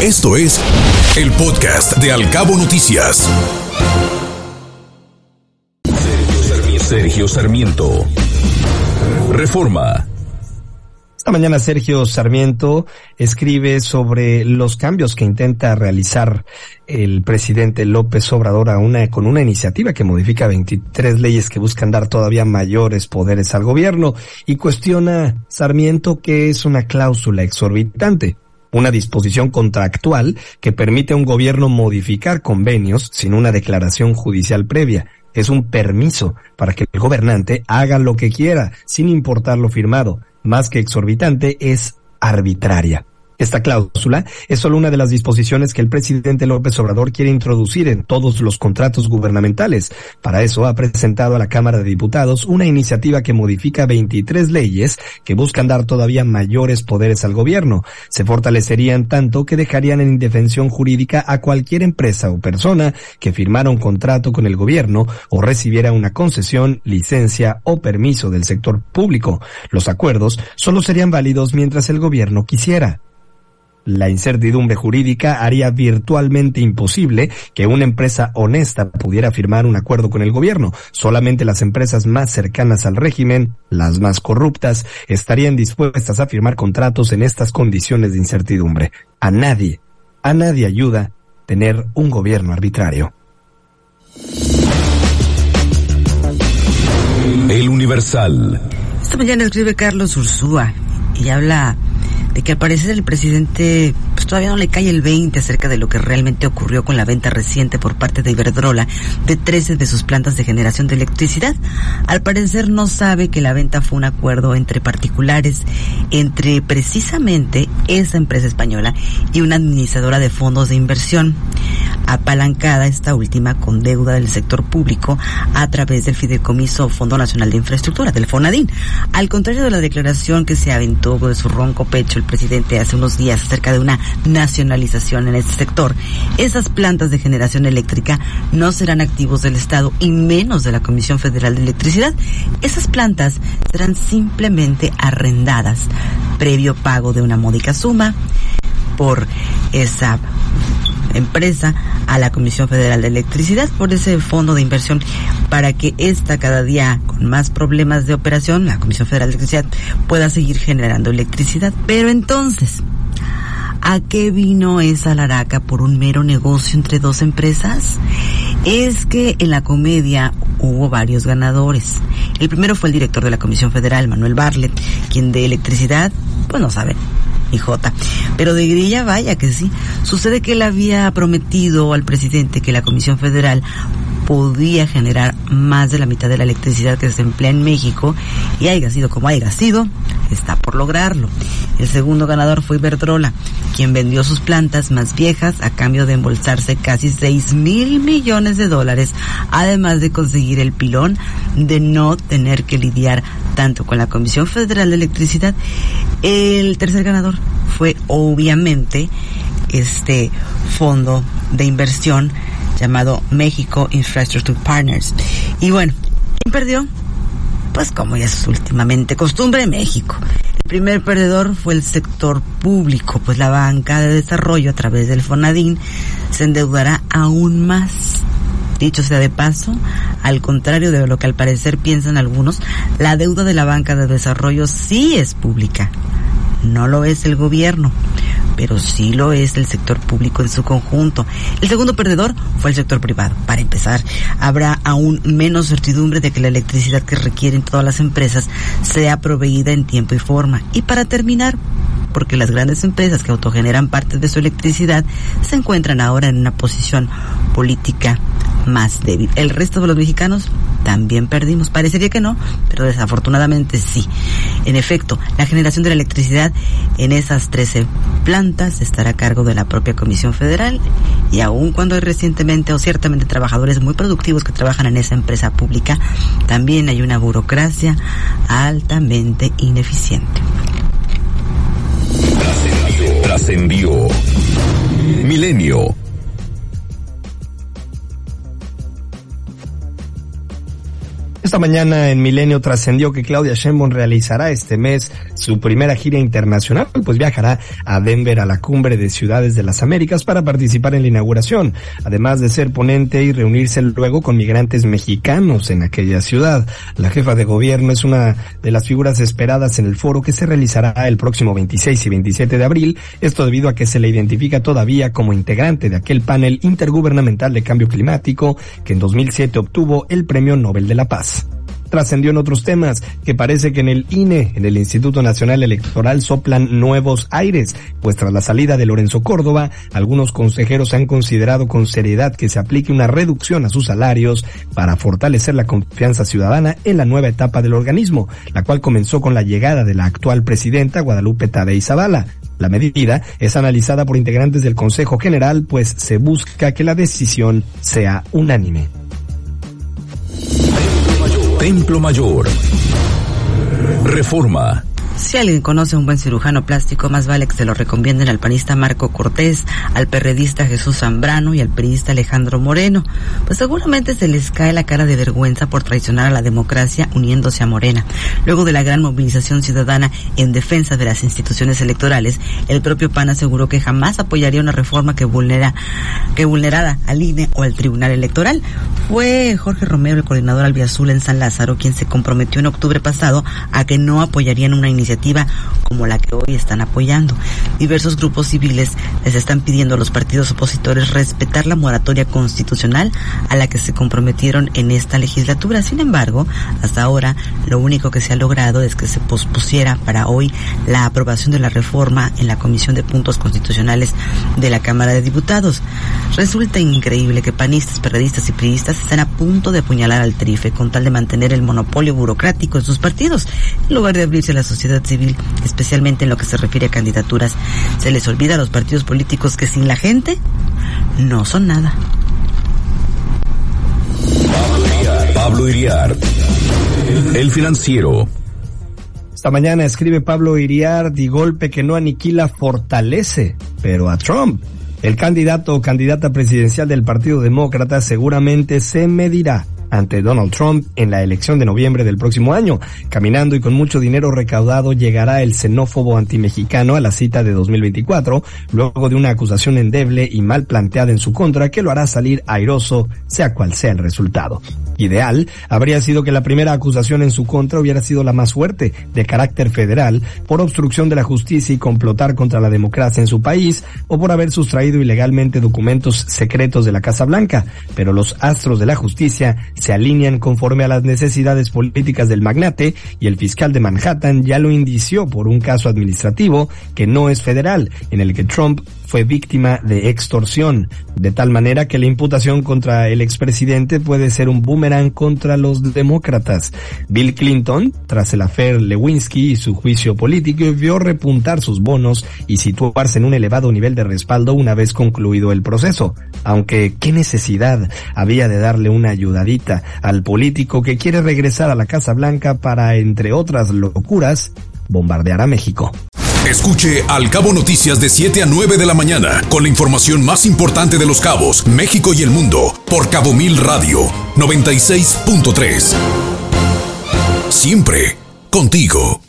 Esto es el podcast de Alcabo Noticias. Sergio Sarmiento. Reforma. Esta mañana Sergio Sarmiento escribe sobre los cambios que intenta realizar el presidente López Obrador a una, con una iniciativa que modifica 23 leyes que buscan dar todavía mayores poderes al gobierno y cuestiona Sarmiento que es una cláusula exorbitante una disposición contractual que permite a un gobierno modificar convenios sin una declaración judicial previa. Es un permiso para que el gobernante haga lo que quiera, sin importar lo firmado. Más que exorbitante, es arbitraria. Esta cláusula es solo una de las disposiciones que el presidente López Obrador quiere introducir en todos los contratos gubernamentales. Para eso ha presentado a la Cámara de Diputados una iniciativa que modifica 23 leyes que buscan dar todavía mayores poderes al gobierno. Se fortalecerían tanto que dejarían en indefensión jurídica a cualquier empresa o persona que firmara un contrato con el gobierno o recibiera una concesión, licencia o permiso del sector público. Los acuerdos solo serían válidos mientras el gobierno quisiera. La incertidumbre jurídica haría virtualmente imposible que una empresa honesta pudiera firmar un acuerdo con el gobierno. Solamente las empresas más cercanas al régimen, las más corruptas, estarían dispuestas a firmar contratos en estas condiciones de incertidumbre. A nadie, a nadie ayuda tener un gobierno arbitrario. El Universal. Esta mañana escribe Carlos Ursúa y habla de que al parecer el presidente pues todavía no le cae el 20 acerca de lo que realmente ocurrió con la venta reciente por parte de Iberdrola de 13 de sus plantas de generación de electricidad. Al parecer no sabe que la venta fue un acuerdo entre particulares, entre precisamente esa empresa española y una administradora de fondos de inversión apalancada esta última con deuda del sector público a través del Fideicomiso Fondo Nacional de Infraestructura, del FONADIN. Al contrario de la declaración que se aventó de su ronco pecho el presidente hace unos días acerca de una nacionalización en este sector, esas plantas de generación eléctrica no serán activos del Estado y menos de la Comisión Federal de Electricidad. Esas plantas serán simplemente arrendadas previo pago de una módica suma por esa empresa a la Comisión Federal de Electricidad por ese fondo de inversión para que esta cada día con más problemas de operación, la Comisión Federal de Electricidad pueda seguir generando electricidad. Pero entonces, ¿a qué vino esa laraca por un mero negocio entre dos empresas? Es que en la comedia hubo varios ganadores. El primero fue el director de la Comisión Federal, Manuel Barlet, quien de electricidad, pues no sabe J. Pero de grilla, vaya que sí. Sucede que él había prometido al presidente que la Comisión Federal podía generar más de la mitad de la electricidad que se emplea en México y haya sido como haya sido, está por lograrlo. El segundo ganador fue Iberdrola, quien vendió sus plantas más viejas a cambio de embolsarse casi 6 mil millones de dólares, además de conseguir el pilón de no tener que lidiar tanto con la Comisión Federal de Electricidad. El tercer ganador fue obviamente este fondo de inversión llamado México Infrastructure Partners. Y bueno, ¿quién perdió? Pues como ya es últimamente costumbre, México. El primer perdedor fue el sector público, pues la banca de desarrollo a través del FONADIN se endeudará aún más. Dicho sea de paso, al contrario de lo que al parecer piensan algunos, la deuda de la banca de desarrollo sí es pública. No lo es el gobierno pero sí lo es el sector público en su conjunto. El segundo perdedor fue el sector privado. Para empezar, habrá aún menos certidumbre de que la electricidad que requieren todas las empresas sea proveída en tiempo y forma. Y para terminar, porque las grandes empresas que autogeneran parte de su electricidad se encuentran ahora en una posición política más débil. El resto de los mexicanos también perdimos. Parecería que no, pero desafortunadamente sí. En efecto, la generación de la electricidad en esas 13 plantas estará a cargo de la propia Comisión Federal y aun cuando hay recientemente o ciertamente trabajadores muy productivos que trabajan en esa empresa pública, también hay una burocracia altamente ineficiente. Trascendió. Milenio Esta mañana en Milenio trascendió que Claudia Sheinbaum realizará este mes su primera gira internacional, pues viajará a Denver a la cumbre de ciudades de las Américas para participar en la inauguración, además de ser ponente y reunirse luego con migrantes mexicanos en aquella ciudad. La jefa de gobierno es una de las figuras esperadas en el foro que se realizará el próximo 26 y 27 de abril, esto debido a que se le identifica todavía como integrante de aquel panel intergubernamental de cambio climático que en 2007 obtuvo el Premio Nobel de la Paz trascendió en otros temas, que parece que en el INE, en el Instituto Nacional Electoral, soplan nuevos aires, pues tras la salida de Lorenzo Córdoba, algunos consejeros han considerado con seriedad que se aplique una reducción a sus salarios para fortalecer la confianza ciudadana en la nueva etapa del organismo, la cual comenzó con la llegada de la actual presidenta Guadalupe Tadei Zavala. La medida es analizada por integrantes del Consejo General, pues se busca que la decisión sea unánime. Templo Mayor. Reforma. Si alguien conoce un buen cirujano plástico, más vale que se lo recomienden al panista Marco Cortés, al perredista Jesús Zambrano y al periodista Alejandro Moreno, pues seguramente se les cae la cara de vergüenza por traicionar a la democracia uniéndose a Morena. Luego de la gran movilización ciudadana en defensa de las instituciones electorales, el propio PAN aseguró que jamás apoyaría una reforma que vulnera, que vulnerara al INE o al Tribunal Electoral. Fue Jorge Romero, el coordinador albiazul en San Lázaro, quien se comprometió en octubre pasado a que no apoyarían una iniciativa como la que hoy están apoyando. Diversos grupos civiles les están pidiendo a los partidos opositores respetar la moratoria constitucional a la que se comprometieron en esta legislatura. Sin embargo, hasta ahora lo único que se ha logrado es que se pospusiera para hoy la aprobación de la reforma en la Comisión de Puntos Constitucionales de la Cámara de Diputados. Resulta increíble que panistas, periodistas y priistas estén a punto de apuñalar al trife con tal de mantener el monopolio burocrático en sus partidos, en lugar de abrirse a la sociedad civil, especialmente en lo que se refiere a candidaturas. Se les olvida a los partidos políticos que sin la gente no son nada. Pablo Iriar, el financiero. Esta mañana escribe Pablo Iriar, di golpe que no aniquila fortalece, pero a Trump. El candidato o candidata presidencial del Partido Demócrata seguramente se medirá ante Donald Trump en la elección de noviembre del próximo año. Caminando y con mucho dinero recaudado llegará el xenófobo antimexicano a la cita de 2024, luego de una acusación endeble y mal planteada en su contra que lo hará salir airoso, sea cual sea el resultado. Ideal habría sido que la primera acusación en su contra hubiera sido la más fuerte, de carácter federal, por obstrucción de la justicia y complotar contra la democracia en su país, o por haber sustraído ilegalmente documentos secretos de la Casa Blanca, pero los astros de la justicia se alinean conforme a las necesidades políticas del magnate y el fiscal de Manhattan ya lo indició por un caso administrativo que no es federal, en el que Trump fue víctima de extorsión, de tal manera que la imputación contra el expresidente puede ser un boomerang contra los demócratas. Bill Clinton, tras el afer Lewinsky y su juicio político, vio repuntar sus bonos y situarse en un elevado nivel de respaldo una vez concluido el proceso. Aunque, ¿qué necesidad había de darle una ayudadita al político que quiere regresar a la Casa Blanca para, entre otras locuras, bombardear a México? Escuche Al Cabo Noticias de 7 a 9 de la mañana con la información más importante de los cabos, México y el mundo por Cabo Mil Radio 96.3. Siempre contigo.